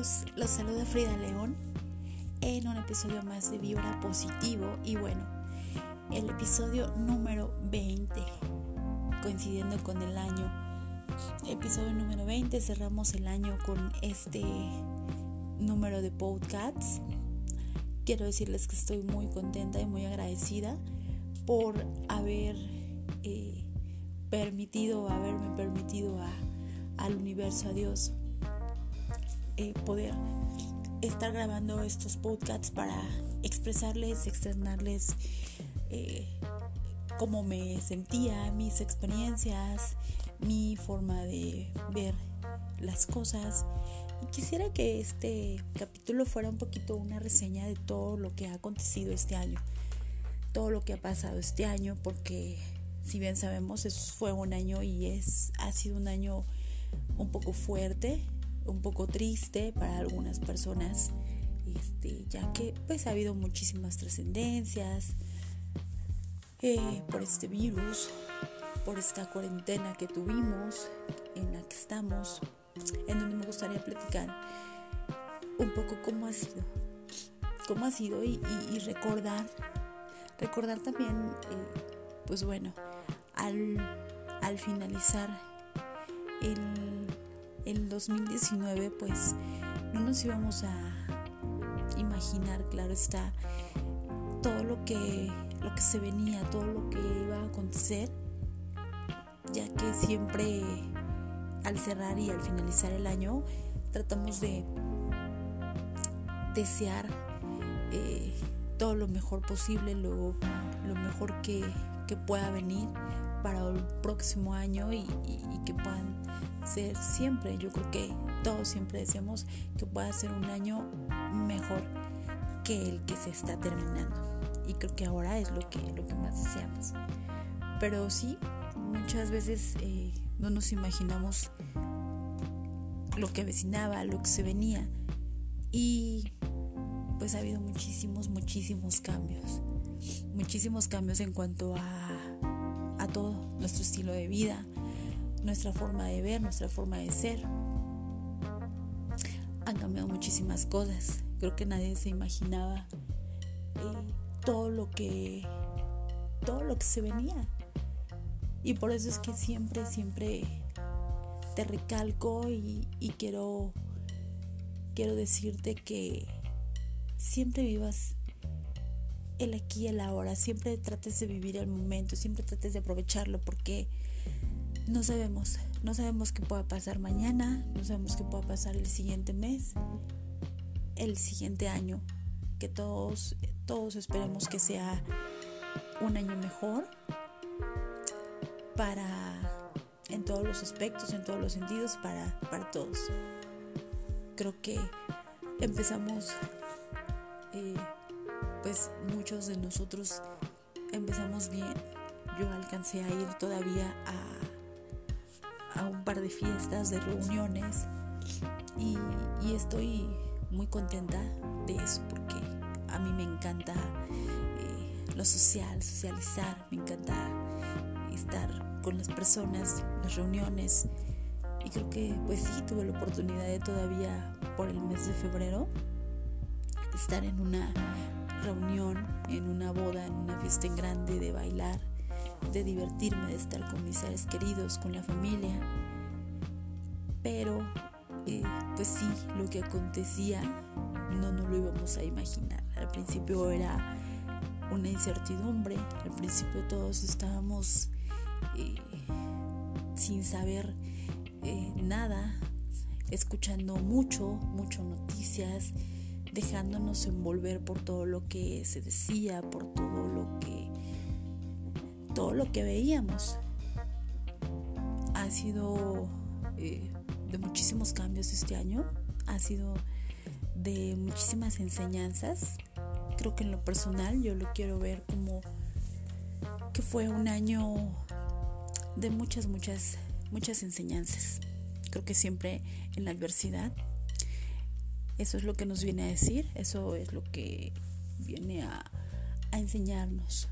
amigos, los saluda Frida León en un episodio más de Vibra Positivo y bueno, el episodio número 20, coincidiendo con el año, episodio número 20, cerramos el año con este número de podcasts. Quiero decirles que estoy muy contenta y muy agradecida por haber eh, permitido, haberme permitido a, al universo, a Dios, eh, poder estar grabando estos podcasts para expresarles, externarles eh, cómo me sentía, mis experiencias, mi forma de ver las cosas. Quisiera que este capítulo fuera un poquito una reseña de todo lo que ha acontecido este año, todo lo que ha pasado este año, porque si bien sabemos, eso fue un año y es, ha sido un año un poco fuerte, un poco triste para algunas personas, este, ya que pues ha habido muchísimas trascendencias eh, por este virus, por esta cuarentena que tuvimos, en la que estamos, en donde me gustaría platicar un poco cómo ha sido, cómo ha sido y, recordar, recordar también, eh, pues bueno, al, al finalizar el el 2019 pues no nos íbamos a imaginar, claro está, todo lo que, lo que se venía, todo lo que iba a acontecer, ya que siempre al cerrar y al finalizar el año tratamos de desear eh, todo lo mejor posible, lo, lo mejor que, que, pueda venir para el próximo año y, y que puedan ser siempre. Yo creo que todos siempre deseamos que pueda ser un año mejor que el que se está terminando. Y creo que ahora es lo que, lo que más deseamos. Pero sí, muchas veces eh, no nos imaginamos lo que avecinaba, lo que se venía. Y pues ha habido muchísimos, muchísimos cambios. Muchísimos cambios en cuanto a todo, nuestro estilo de vida, nuestra forma de ver, nuestra forma de ser. Han cambiado muchísimas cosas. Creo que nadie se imaginaba eh, todo lo que todo lo que se venía. Y por eso es que siempre, siempre te recalco y, y quiero, quiero decirte que siempre vivas el aquí y el ahora, siempre trates de vivir el momento, siempre trates de aprovecharlo porque no sabemos, no sabemos qué pueda pasar mañana, no sabemos qué pueda pasar el siguiente mes, el siguiente año, que todos, todos esperemos que sea un año mejor para en todos los aspectos, en todos los sentidos, para, para todos. Creo que empezamos, eh, pues muchos de nosotros empezamos bien. Yo alcancé a ir todavía a a un par de fiestas, de reuniones y, estoy muy contenta de eso porque a mí me encanta eh, lo social, socializar, me encanta estar con las personas, las reuniones y creo que pues sí tuve la oportunidad de todavía por el mes de febrero estar en una reunión, en una boda, en una fiesta en grande, de bailar de divertirme, de estar con mis seres queridos, con la familia. Pero, eh, pues sí, lo que acontecía no nos lo íbamos a imaginar. Al principio era una incertidumbre, al principio todos estábamos eh, sin saber eh, nada, escuchando mucho, mucho noticias, dejándonos envolver por todo lo que se decía, por todo lo que todo lo que veíamos. Ha sido eh, de muchísimos cambios este año, ha sido de muchísimas enseñanzas. Creo que en lo personal yo lo quiero ver como que fue un año de muchas, muchas, muchas enseñanzas. Creo que siempre en la adversidad, eso es lo que nos viene a decir, eso es lo que viene a, a enseñarnos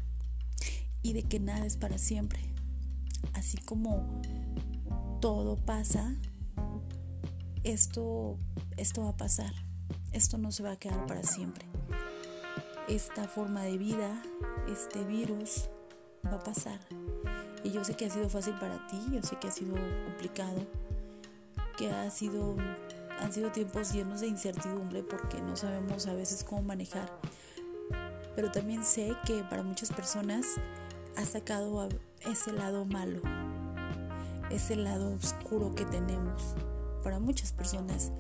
y de que nada es para siempre. Así como todo pasa, esto esto va a pasar, esto no se va a quedar para siempre. Esta forma de vida, este virus, va a pasar. Y yo sé que ha sido fácil para ti, yo sé que ha sido complicado, que ha sido, han sido tiempos llenos de incertidumbre porque no sabemos a veces cómo manejar. Pero también sé que para muchas personas ha sacado ese lado malo, ese lado oscuro que tenemos. Para muchas personas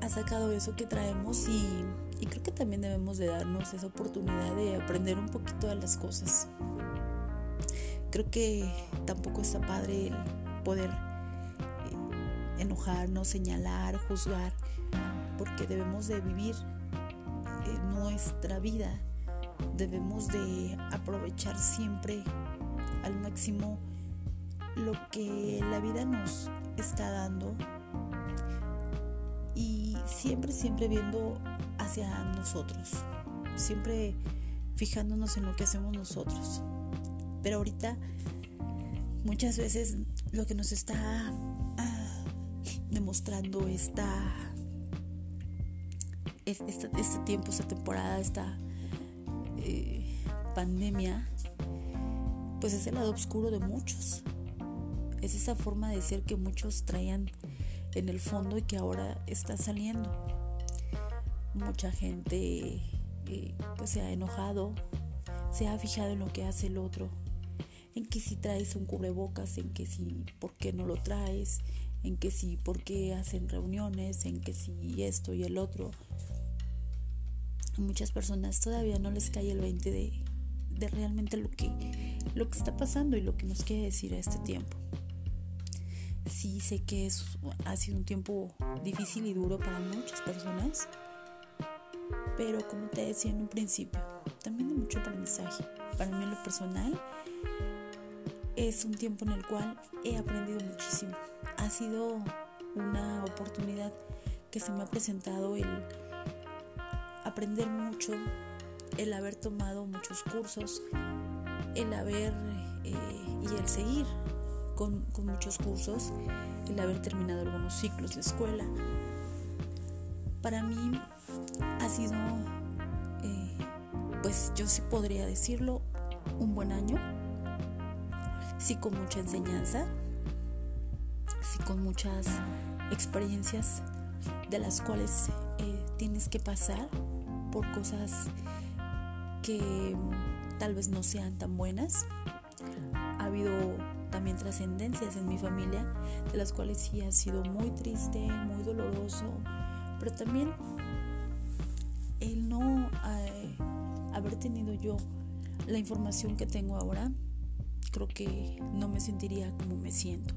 ha sacado eso que traemos y, creo que también debemos de darnos esa oportunidad de aprender un poquito de las cosas. Creo que tampoco está padre el poder enojarnos, señalar, juzgar, porque debemos de vivir eh, nuestra vida, debemos de aprovechar siempre al máximo lo que la vida nos está dando y siempre, siempre viendo hacia nosotros, siempre fijándonos en lo que hacemos nosotros. Pero ahorita muchas veces lo que nos está demostrando esta, este, tiempo, esta temporada, esta eh, pandemia, pues es el lado oscuro de muchos. Es esa forma de ser que muchos traían en el fondo y que ahora está saliendo. Mucha gente eh, pues se ha enojado, se ha fijado en lo que hace el otro en que si traes un cubrebocas, en que si por qué no lo traes, en que si por qué hacen reuniones, en que si esto y el otro. A muchas personas todavía no les cae el 20 de, de realmente lo que, lo que está pasando y lo que nos quiere decir a este tiempo. Sí sé que es, ha sido un tiempo difícil y duro para muchas personas, pero como te decía en un principio, también de mucho aprendizaje. Para mí lo personal, es un tiempo en el cual he aprendido muchísimo. Ha sido una oportunidad que se me ha presentado el aprender mucho, el haber tomado muchos cursos, el haber eh, y el seguir con, muchos cursos, el haber terminado algunos ciclos de escuela. Para mí ha sido, eh, pues yo sí podría decirlo, un buen año sí con mucha enseñanza, sí con muchas experiencias de las cuales eh, tienes que pasar por cosas que tal vez no sean tan buenas. Ha habido también trascendencias en mi familia, de las cuales sí ha sido muy triste, muy doloroso, pero también el no eh, haber tenido yo la información que tengo ahora creo que no me sentiría como me siento.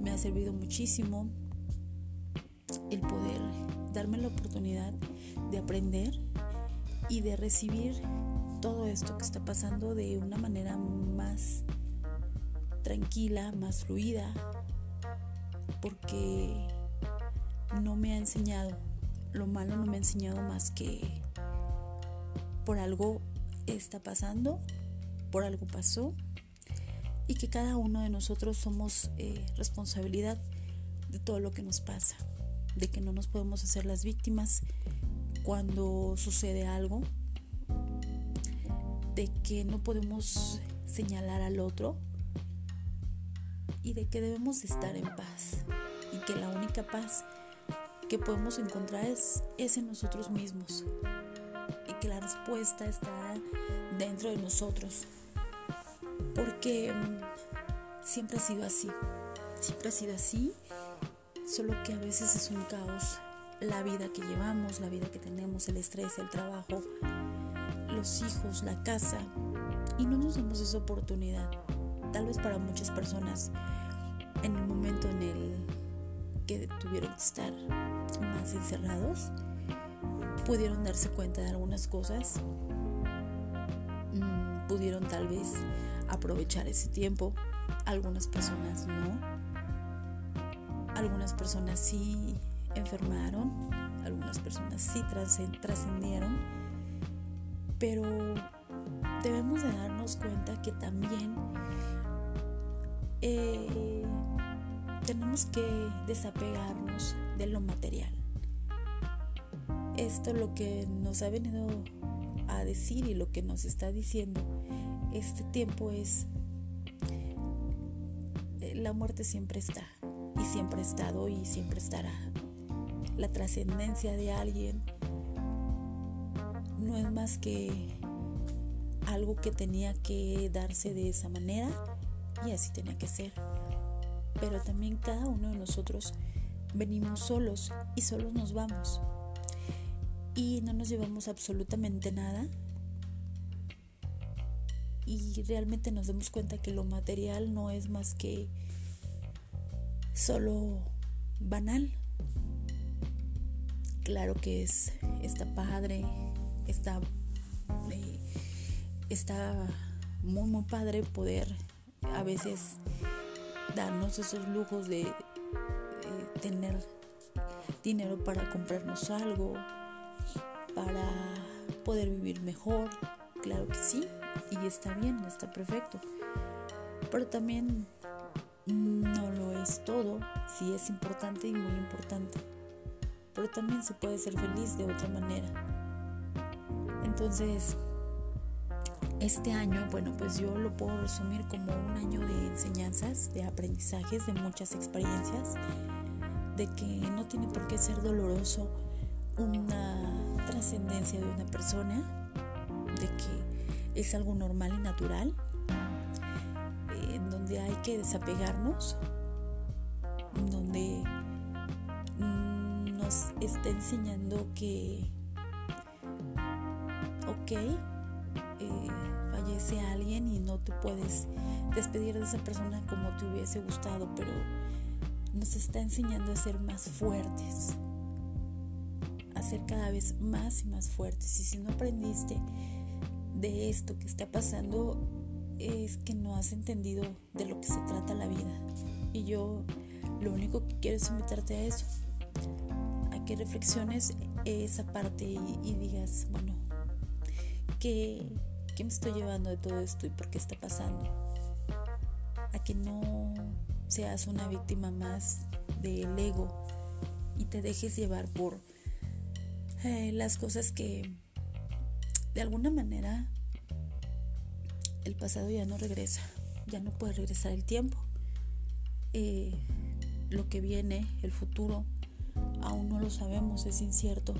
Me ha servido muchísimo el poder darme la oportunidad de aprender y de recibir todo esto que está pasando de una manera más tranquila, más fluida, porque no me ha enseñado, lo malo no me ha enseñado más que por algo está pasando, por algo pasó y que cada uno de nosotros somos eh, responsabilidad de todo lo que nos pasa, de que no nos podemos hacer las víctimas cuando sucede algo, de que no podemos señalar al otro y de que debemos de estar en paz y que la única paz que podemos encontrar es, es en nosotros mismos y que la respuesta está dentro de nosotros porque mm, siempre ha sido así, siempre ha sido así, solo que a veces es un caos la vida que llevamos, la vida que tenemos, el estrés, el trabajo, los hijos, la casa, y no nos damos esa oportunidad. Tal vez para muchas personas, en el momento en el que tuvieron que estar más encerrados, pudieron darse cuenta de algunas cosas, mm, pudieron tal vez aprovechar ese tiempo. Algunas personas no. Algunas personas sí enfermaron. Algunas personas sí trascendieron. Pero debemos de darnos cuenta que también eh, tenemos que desapegarnos de lo material. Esto lo que nos ha venido a decir y lo que nos está diciendo este tiempo es eh, la muerte siempre está y siempre ha estado y siempre estará. La trascendencia de alguien no es más que algo que tenía que darse de esa manera y así tenía que ser. Pero también cada uno de nosotros venimos solos y solos nos vamos. Y no nos llevamos absolutamente nada. Y realmente nos damos cuenta que lo material no es más que solo banal. Claro que es, está padre, está, eh, está muy, muy padre poder a veces darnos esos lujos de, tener dinero para comprarnos algo, para poder vivir mejor. Claro que sí, y está bien, está perfecto. Pero también no lo es todo, sí es importante y muy importante. Pero también se puede ser feliz de otra manera. Entonces, este año, bueno, pues yo lo puedo resumir como un año de enseñanzas, de aprendizajes, de muchas experiencias, de que no tiene por qué ser doloroso una trascendencia de una persona, es algo normal y natural, en donde hay que desapegarnos, donde nos está enseñando que, ok, eh, fallece alguien y no te puedes despedir de esa persona como te hubiese gustado, pero nos está enseñando a ser más fuertes, a ser cada vez más y más fuertes. Y si no aprendiste de esto que está pasando, es que no has entendido de lo que se trata la vida. Y yo lo único que quiero es invitarte a eso, a que reflexiones esa parte y, digas, bueno, que qué me estoy llevando de todo esto y por qué está pasando? A que no seas una víctima más del ego y te dejes llevar por eh, las cosas que de alguna manera el pasado ya no regresa, ya no puede regresar el tiempo. Eh, lo que viene, el futuro, aún no lo sabemos, es incierto,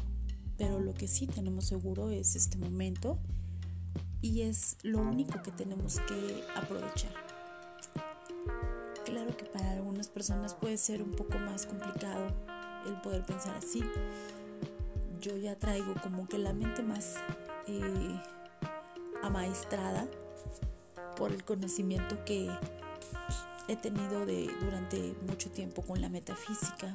pero lo que sí tenemos seguro es este momento y es lo único que tenemos que aprovechar. Claro que para algunas personas puede ser un poco más complicado el poder pensar así. Yo ya traigo como que la mente más eh, amaestrada por el conocimiento que he tenido de, durante mucho tiempo con la metafísica,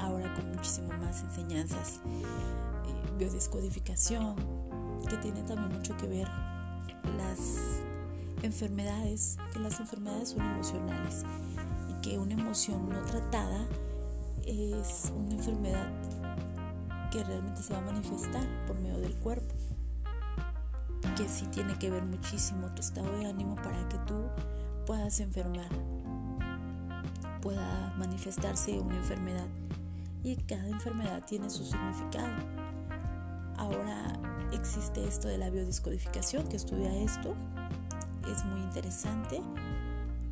ahora con muchísimo más enseñanzas, eh, biodescodificación, que tiene también mucho que ver las enfermedades, que las enfermedades son emocionales y que una emoción no tratada es una enfermedad que realmente se va a manifestar por medio del cuerpo, que sí tiene que ver muchísimo tu estado de ánimo para que tú puedas enfermar, pueda manifestarse una enfermedad y cada enfermedad tiene su significado. Ahora existe esto de la biodescodificación que estudia esto. Es muy interesante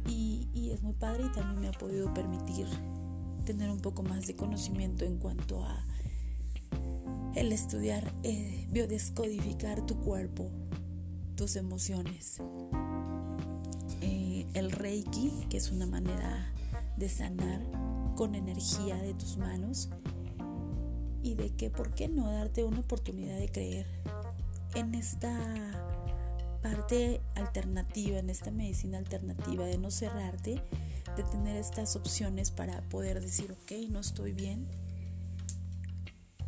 y, es muy padre y también me ha podido permitir tener un poco más de conocimiento en cuanto a el estudiar, eh, biodescodificar tu cuerpo, tus emociones. Eh, el reiki, que es una manera de sanar con energía de tus manos. Y de que, ¿por qué no darte una oportunidad de creer en esta parte alternativa, en esta medicina alternativa, de no cerrarte, de tener estas opciones para poder decir, ok, no estoy bien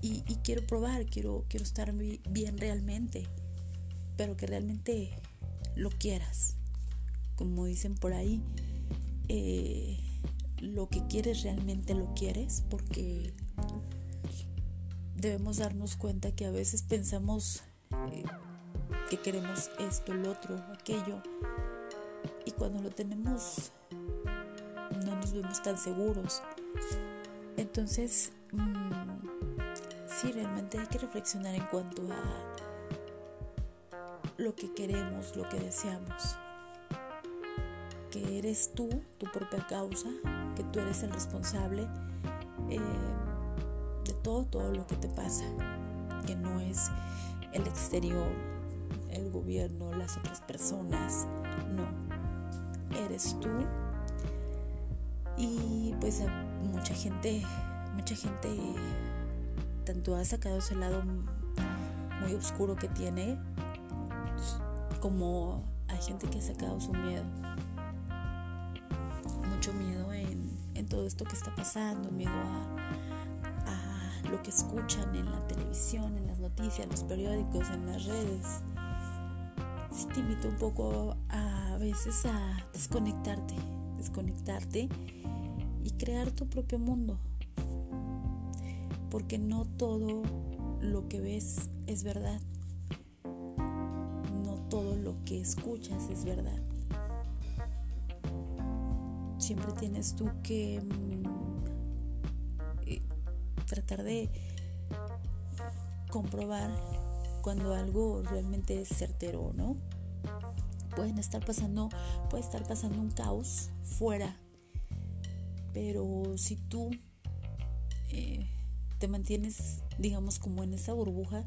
y, quiero probar, quiero, quiero estar bien realmente, pero que realmente lo quieras. Como dicen por ahí, eh, lo que quieres realmente lo quieres porque debemos darnos cuenta que a veces pensamos eh, que queremos esto, el otro, aquello, y cuando lo tenemos no nos vemos tan seguros. Entonces, mmm, sí, realmente hay que reflexionar en cuanto a lo que queremos, lo que deseamos. Que eres tú, tu propia causa, que tú eres el responsable eh, de todo, todo lo que te pasa. Que no es el exterior, el gobierno, las otras personas. No, eres tú. Y pues mucha gente, mucha gente tanto ha sacado ese lado muy oscuro que tiene como hay gente que ha sacado su miedo. Mucho miedo en, todo esto que está pasando, miedo a, lo que escuchan en la televisión, en las noticias, en los periódicos, en las redes. Te invito un poco a, a veces a desconectarte, desconectarte y crear tu propio mundo. Porque no todo lo que ves es verdad todo lo que escuchas es verdad. Siempre tienes tú que mm, eh, tratar de comprobar cuando algo realmente es certero, ¿no? Pueden estar pasando, puede estar pasando un caos fuera, pero si tú eh, te mantienes, digamos, como en esa burbuja,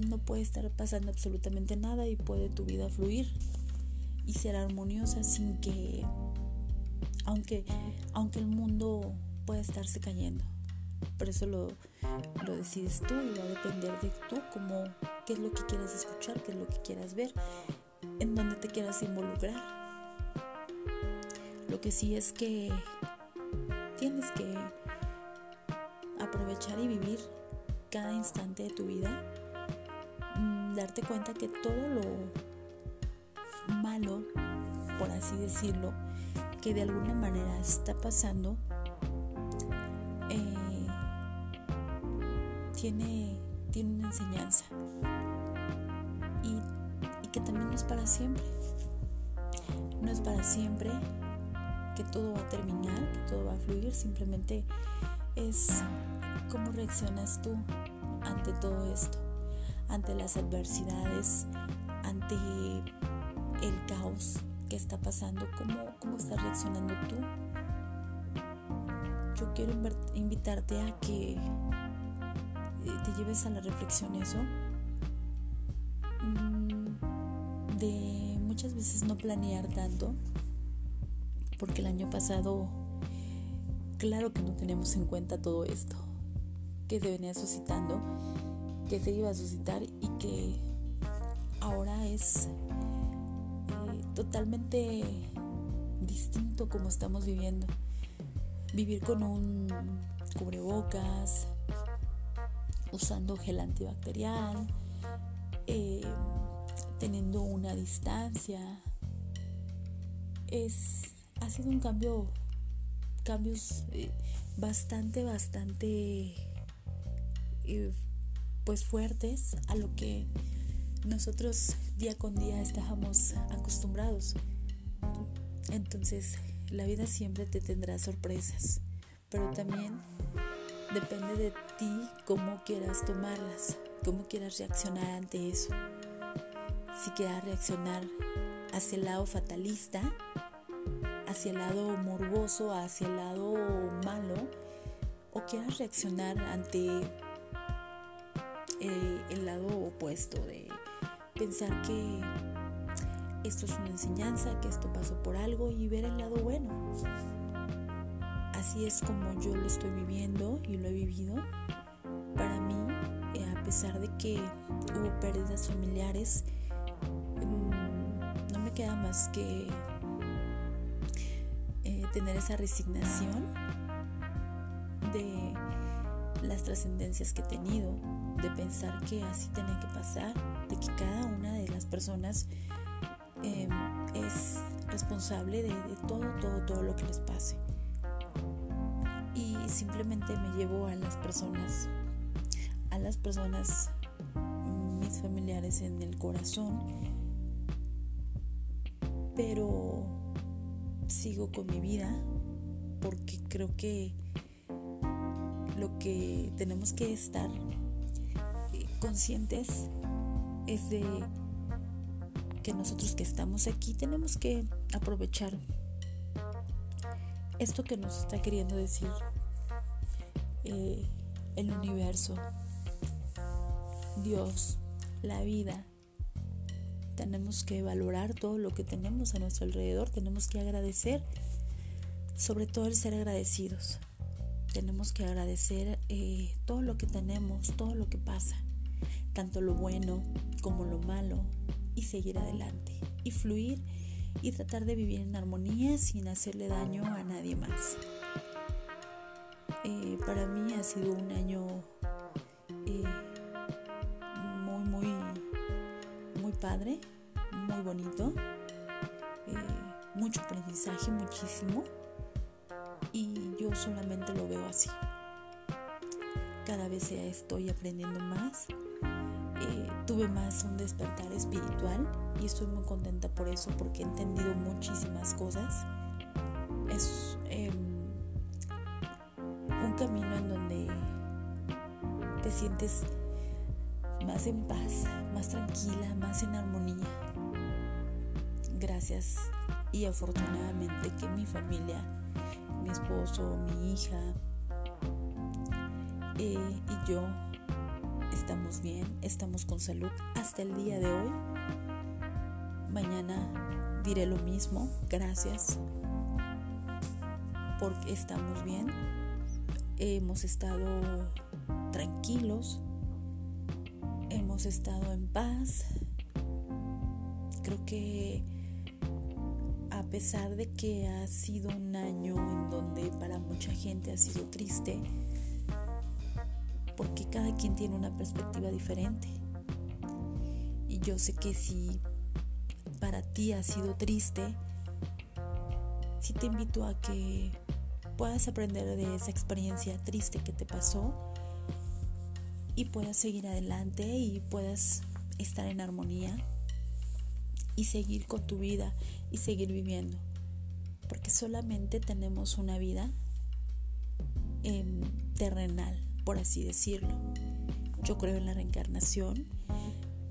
no puede estar pasando absolutamente nada y puede tu vida fluir y ser armoniosa sin que, aunque, aunque el mundo pueda estarse cayendo. Por eso lo, lo decides tú y va a depender de tú, como qué es lo que quieras escuchar, qué es lo que quieras ver, en dónde te quieras involucrar. Lo que sí es que tienes que aprovechar y vivir cada instante de tu vida darte cuenta que todo lo malo, por así decirlo, que de alguna manera está pasando, eh, tiene, tiene una enseñanza. Y, y que también no es para siempre. No es para siempre que todo va a terminar, que todo va a fluir, simplemente es cómo reaccionas tú ante todo esto ante las adversidades, ante el caos que está pasando, ¿cómo, cómo estás reaccionando tú? Yo quiero invitarte a que eh, te lleves a la reflexión eso, mm, de muchas veces no planear tanto, porque el año pasado, claro que no tenemos en cuenta todo esto que se venía suscitando que se iba a suscitar y que ahora es eh, totalmente distinto como estamos viviendo. Vivir con un cubrebocas, usando gel antibacterial, eh, teniendo una distancia. Es, ha sido un cambio, cambios eh, bastante, bastante pues fuertes a lo que nosotros día con día estábamos acostumbrados. Entonces, la vida siempre te tendrá sorpresas, pero también depende de ti cómo quieras tomarlas, cómo quieras reaccionar ante eso. Si quieras reaccionar hacia el lado fatalista, hacia el lado morboso, hacia el lado malo, o quieras reaccionar ante el lado opuesto de pensar que esto es una enseñanza, que esto pasó por algo y ver el lado bueno. Así es como yo lo estoy viviendo y lo he vivido. Para mí, eh, a pesar de que hubo pérdidas familiares, mm, no me queda más que eh, tener esa resignación de las trascendencias que he tenido, de pensar que así tiene que pasar, de que cada una de las personas em, es responsable de, todo, todo, todo lo que les pase. Y simplemente me llevo a las personas, a las personas, mis familiares en el corazón, pero sigo con mi vida, porque creo que lo que tenemos que estar conscientes es de que nosotros que estamos aquí tenemos que aprovechar esto que nos está queriendo decir eh, el universo, Dios, la vida. Tenemos que valorar todo lo que tenemos a nuestro alrededor, tenemos que agradecer, sobre todo el ser agradecidos. Tenemos que agradecer eh, todo lo que tenemos, todo lo que pasa, tanto lo bueno como lo malo, y seguir adelante, y fluir y tratar de vivir en armonía sin hacerle daño a nadie más. Eh, para mí ha sido un año eh, muy, muy, muy padre, muy bonito, eh, mucho aprendizaje, muchísimo, y yo solamente lo veo así. Cada vez estoy aprendiendo más, tuve más un despertar espiritual y estoy muy contenta por eso porque he entendido muchísimas cosas. Es camino en donde te sientes más en paz, más tranquila, más en armonía. Gracias y afortunadamente que mi familia, mi esposo, mi hija eh, y yo estamos bien, estamos con salud hasta el día de hoy. Mañana diré lo mismo, gracias porque estamos bien hemos estado tranquilos, hemos estado en paz. Creo que a pesar de que ha sido un año en donde para mucha gente ha sido triste, cada quien tiene una perspectiva diferente. Y yo sé que si para ti ha sido triste, sí te invito a que puedas aprender de esa experiencia triste que te pasó y puedas seguir adelante y puedas estar en armonía y seguir con tu vida y seguir viviendo. Porque solamente tenemos una vida em, terrenal, por así decirlo. Yo creo en la reencarnación,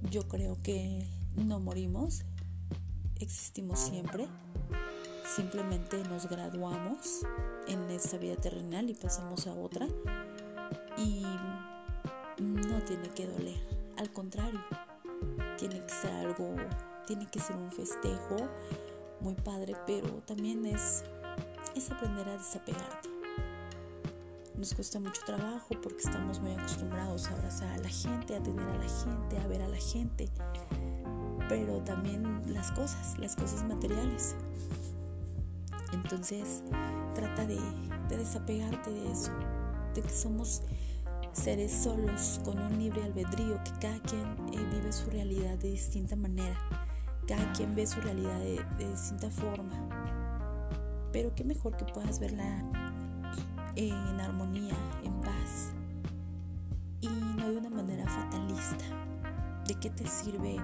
yo creo que no morimos, existimos siempre Simplemente nos graduamos en esta vida terrenal y pasamos a otra y no tiene que doler, al contrario, tiene que ser algo, tiene que ser un festejo muy padre, pero también es, es aprender a desapegarte. Nos cuesta mucho trabajo porque estamos muy acostumbrados a abrazar a la gente, a atender a la gente, a ver a la gente, pero también las cosas, las cosas materiales. Entonces trata de, desapegarte de eso, de que somos seres solos con un libre albedrío, que cada quien eh, vive su realidad de distinta manera, cada quien ve su realidad de, distinta forma. Pero qué mejor que puedas verla en armonía, en paz y no de una manera fatalista. ¿De qué te sirve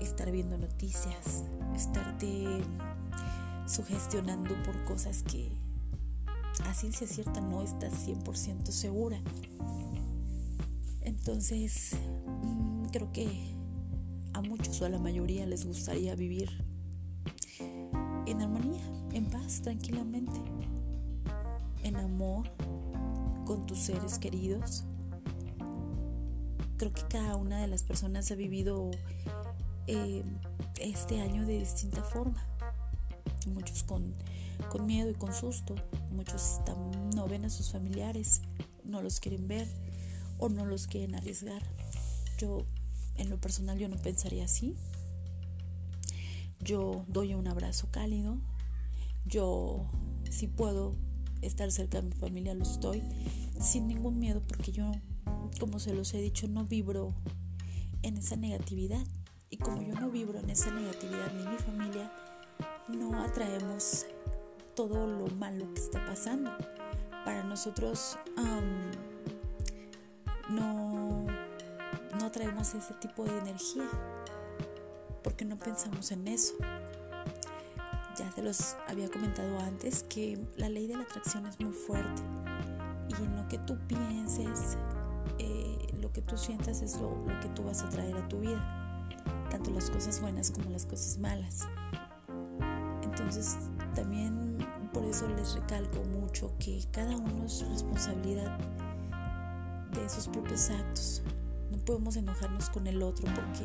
estar viendo noticias, estarte sugestionando por cosas que a ciencia cierta no estás 100% segura. Entonces, mm, creo que a muchos o a la mayoría les gustaría vivir en armonía, en paz, tranquilamente, en amor con tus seres queridos. Creo que cada una de las personas ha vivido eh, este año de distinta forma muchos con, miedo y con susto, muchos no ven a sus familiares, no los quieren ver o no los quieren arriesgar. Yo, en lo personal, yo no pensaría así. Yo doy un abrazo cálido, yo si puedo estar cerca de mi familia lo estoy, sin ningún miedo, porque yo, como se los he dicho, no vibro en esa negatividad. Y como yo no vibro en esa negatividad ni mi familia, no atraemos todo lo malo que está pasando. Para nosotros no, no atraemos ese tipo de energía porque no pensamos en eso. Ya te los había comentado antes que la ley de la atracción es muy fuerte y en lo que tú pienses, eh, lo que tú sientas es lo, lo que tú vas a traer a tu vida, tanto las cosas buenas como las cosas malas. Entonces también por eso les recalco mucho que cada uno es responsabilidad de sus propios actos. No podemos enojarnos con el otro porque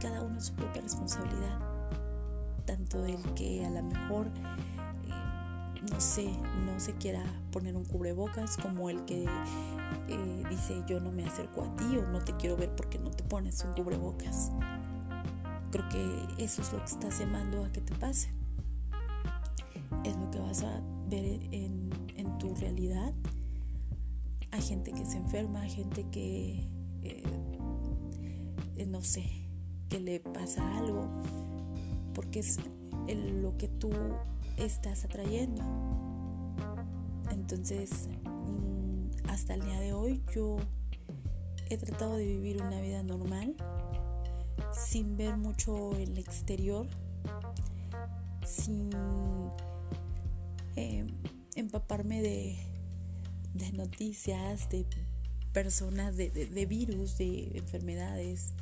cada uno es su propia responsabilidad. Tanto el que a lo mejor, eh, no sé, no se quiera poner un cubrebocas, como el que eh, dice yo no me acerco a ti o no te quiero ver porque no te pones un cubrebocas. Creo que eso es lo que estás llamando a que te pase. Es lo que vas a ver en, en tu realidad. Hay gente que se enferma, hay gente que, eh, no sé, que le pasa algo, porque es lo que tú estás atrayendo. Entonces, mm, hasta el día de hoy yo he tratado de vivir una vida normal, sin ver mucho el exterior, sin eh, empaparme de, de noticias, de personas, de, de, virus, de enfermedades,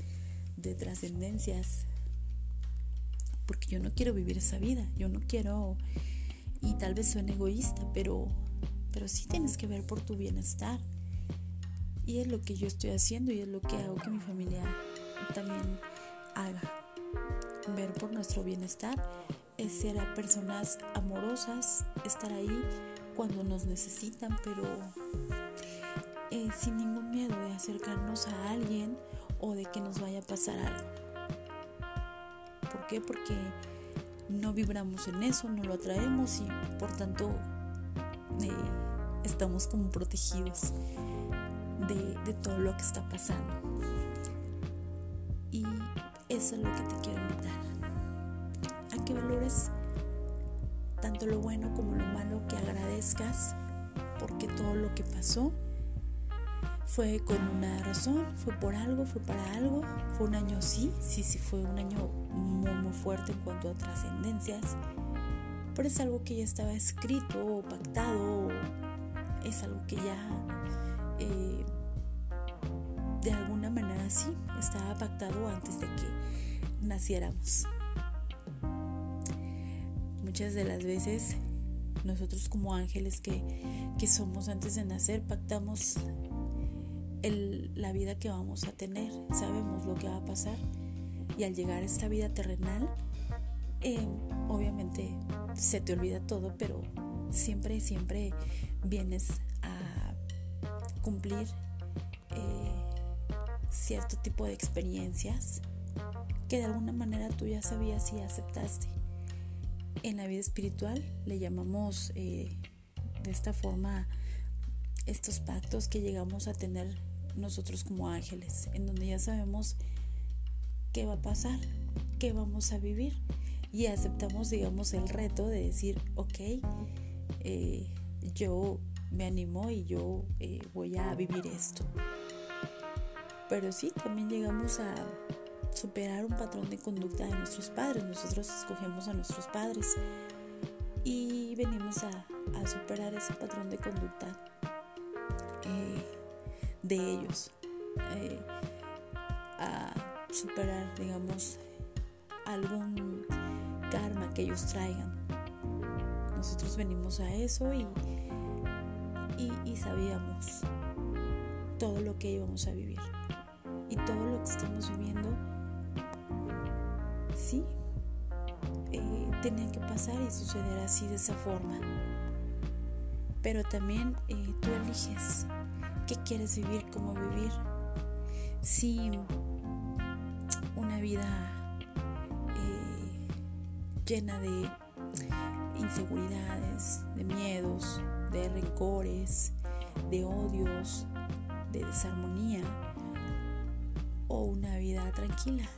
de trascendencias. Porque yo no quiero vivir esa vida, yo no quiero, y tal vez soy egoísta, pero, pero sí tienes que ver por tu bienestar. Y es lo que yo estoy haciendo y es lo que hago que mi familia también haga. Ver por nuestro bienestar es ser a personas amorosas, estar ahí cuando nos necesitan, pero eh, sin ningún miedo de acercarnos a alguien o de que nos vaya a pasar algo. ¿Por qué? Porque no vibramos en eso, no lo atraemos y por tanto eh, estamos como protegidos de, de todo lo que está pasando. Y eso es lo que te quiero invitar. A que valores tanto lo bueno como lo malo, que agradezcas porque todo lo que pasó fue con una razón, fue por algo, fue para algo, fue un año sí, sí, sí fue un año muy, muy fuerte en cuanto a trascendencias, pero es algo que ya estaba escrito o pactado, es algo que ya eh, de alguna manera sí estaba pactado antes de que naciéramos. Muchas de las veces nosotros como ángeles que, que somos antes de nacer pactamos la vida que vamos a tener, sabemos lo que va a pasar y al llegar a esta vida terrenal, eh, obviamente se te olvida todo, pero siempre, siempre vienes a cumplir eh, cierto tipo de experiencias que de alguna manera tú ya sabías y aceptaste. En la vida espiritual le llamamos eh, de esta forma estos pactos que llegamos a tener nosotros como ángeles, en donde ya sabemos qué va a pasar, qué vamos a vivir y aceptamos, digamos, el reto de decir, ok, eh, yo me animo y yo eh, voy a vivir esto. Pero sí, también llegamos a superar un patrón de conducta de nuestros padres. Nosotros escogemos a nuestros padres y venimos a, superar ese patrón de conducta de ellos, eh, a superar, digamos, algún karma que ellos traigan. Nosotros venimos a eso y, y, sabíamos todo lo que íbamos a vivir. Y todo lo que estamos viviendo, sí, eh, tenía que pasar y suceder así de esa forma. Pero también eh, tú eliges qué quieres vivir, cómo vivir. Si una vida eh, llena de inseguridades, de miedos, de rencores, de odios, de desarmonía, o una vida tranquila.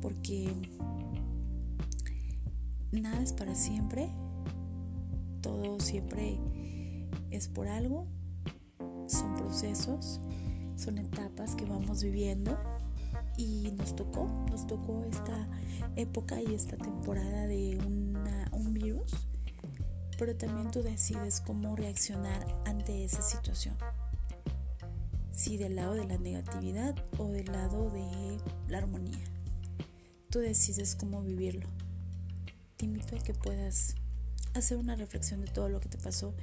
Porque nada es para siempre, todo siempre es por algo son procesos, son etapas que vamos viviendo y nos tocó, nos tocó esta época y esta temporada de un virus, pero también tú decides cómo reaccionar ante esa situación. Si del lado de la negatividad o del lado de la armonía. Tú decides cómo vivirlo. Te invito a que puedas hacer una reflexión de todo lo que te pasó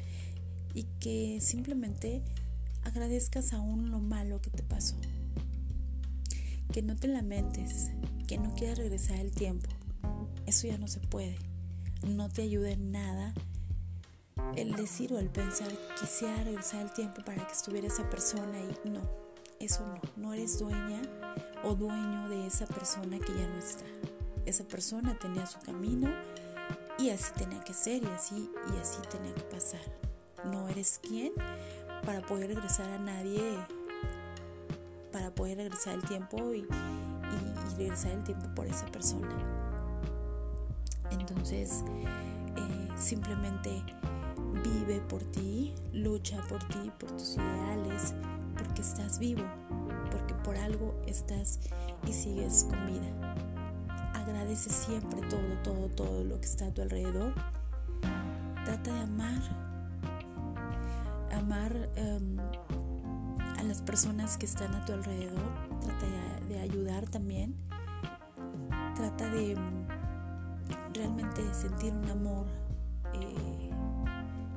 y que simplemente agradezcas aún lo malo que te pasó que no te lamentes, que no quieras regresar el tiempo. Eso ya no se puede. No te ayuda en nada el decir o el pensar quisiera regresar el tiempo para que estuviera esa persona y no, eso no. No eres dueña o dueño de esa persona que ya no está. Esa persona tenía su camino y así tenía que ser y así y así tenía que pasar. No eres quien para poder regresar a nadie para poder regresar el tiempo y, regresar el tiempo por esa persona. Entonces, eh, simplemente vive por ti, lucha por ti, por tus ideales, porque estás vivo, porque por algo estás y sigues con vida. Agradece siempre todo, todo, todo lo que está a tu alrededor. Trata de amar, em, a las personas que están a tu alrededor, trata de, ayudar también, trata de mm, realmente sentir un amor, eh,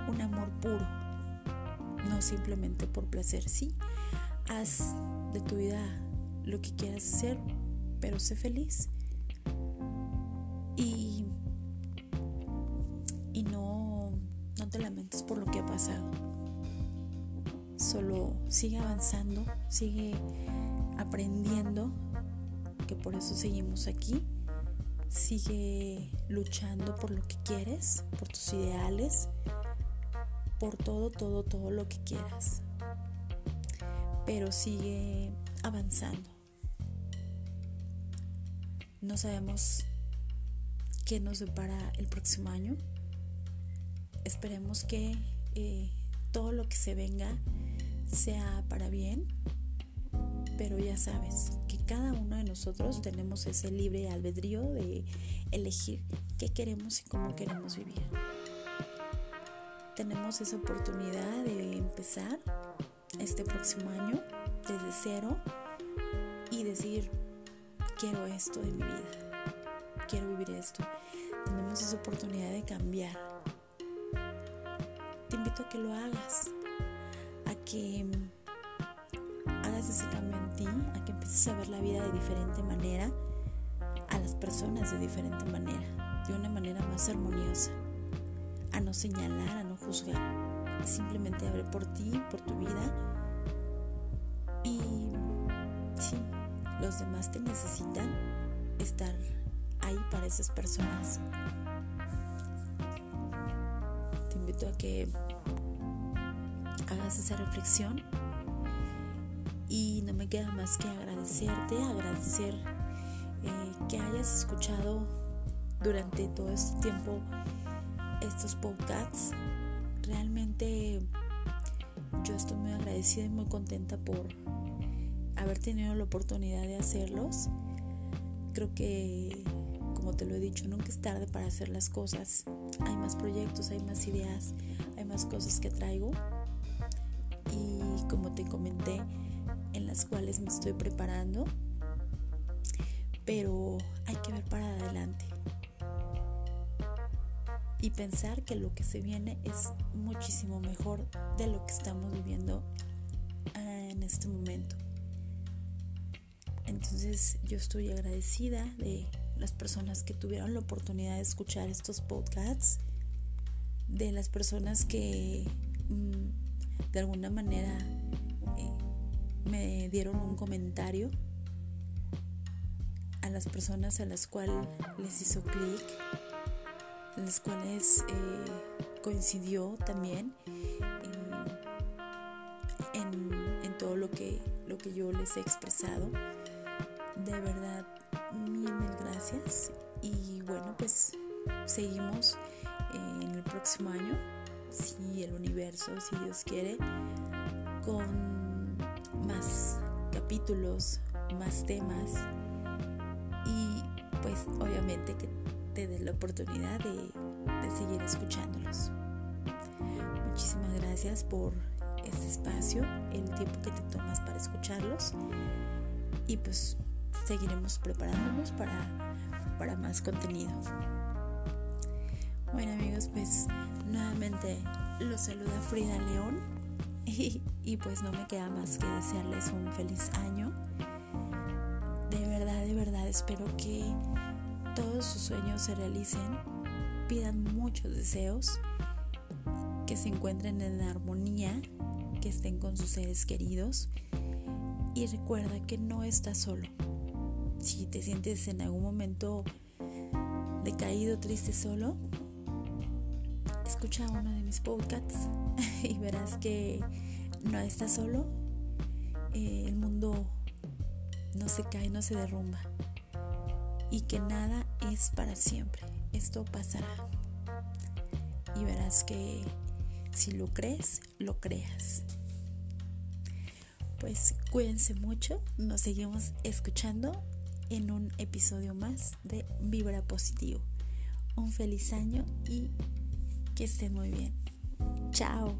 un amor puro, no simplemente por placer, sí, haz de tu vida lo que quieras hacer, pero sé feliz. Y, y no, no te lamentes por lo que ha pasado solo sigue avanzando, sigue aprendiendo, que por eso seguimos aquí. Sigue luchando por lo que quieres, por tus ideales, por todo, todo, todo lo que quieras. Pero sigue avanzando. No sabemos qué nos depara el próximo año. Esperemos que eh, todo lo que se venga sea para bien, pero ya sabes que cada uno de nosotros tenemos ese libre albedrío de elegir qué queremos y cómo queremos vivir. Tenemos esa oportunidad de empezar este próximo año desde cero y decir, quiero esto de mi vida, quiero vivir esto. Tenemos esa oportunidad de cambiar. Te invito a que lo hagas, que hagas ese cambio en ti, a que empieces a ver la vida de diferente manera, a las personas de diferente manera, de una manera más armoniosa, a no señalar, a no juzgar, simplemente abre por ti, por tu vida. Y sí, los demás te necesitan estar ahí para esas personas. Te invito a que hagas esa reflexión y no me queda más que agradecerte, agradecer eh, que hayas escuchado durante todo este tiempo estos podcasts. Realmente yo estoy muy agradecida y muy contenta por haber tenido la oportunidad de hacerlos. Creo que, como te lo he dicho, nunca es tarde para hacer las cosas. Hay más proyectos, hay más ideas, hay más cosas que traigo y como te comenté, en las cuales me estoy preparando, pero hay que ver para adelante y pensar que lo que se viene es muchísimo mejor de lo que estamos viviendo en este momento. Entonces yo estoy agradecida de las personas que tuvieron la oportunidad de escuchar estos podcasts, de las personas que mm, de alguna manera eh, me dieron un comentario a las personas a las cuales les hizo clic, las cuales eh, coincidió también en, en, todo lo que, lo que yo les he expresado. De verdad, mil, mil gracias. Y bueno, pues seguimos en el próximo año si el universo, si Dios quiere, con más capítulos, más temas y pues obviamente que te dé la oportunidad de, de seguir escuchándolos. Muchísimas gracias por este espacio, el tiempo que te tomas para escucharlos y pues seguiremos preparándonos para, para más contenido. Bueno amigos, pues nuevamente los saluda Frida León y, pues no me queda más que desearles un feliz año. De verdad, de verdad espero que todos sus sueños se realicen, pidan muchos deseos, que se encuentren en armonía, que estén con sus seres queridos y recuerda que no estás solo. Si te sientes en algún momento decaído, triste, solo, escucha uno de mis podcasts y verás que no estás solo. Eh, el mundo no se cae, no se derrumba. Y que nada es para siempre. Esto pasará. Y verás que si lo crees, lo creas. Pues cuídense mucho. Nos seguimos escuchando en un episodio más de Vibra Positivo. Un feliz año y que estén muy bien. Chao.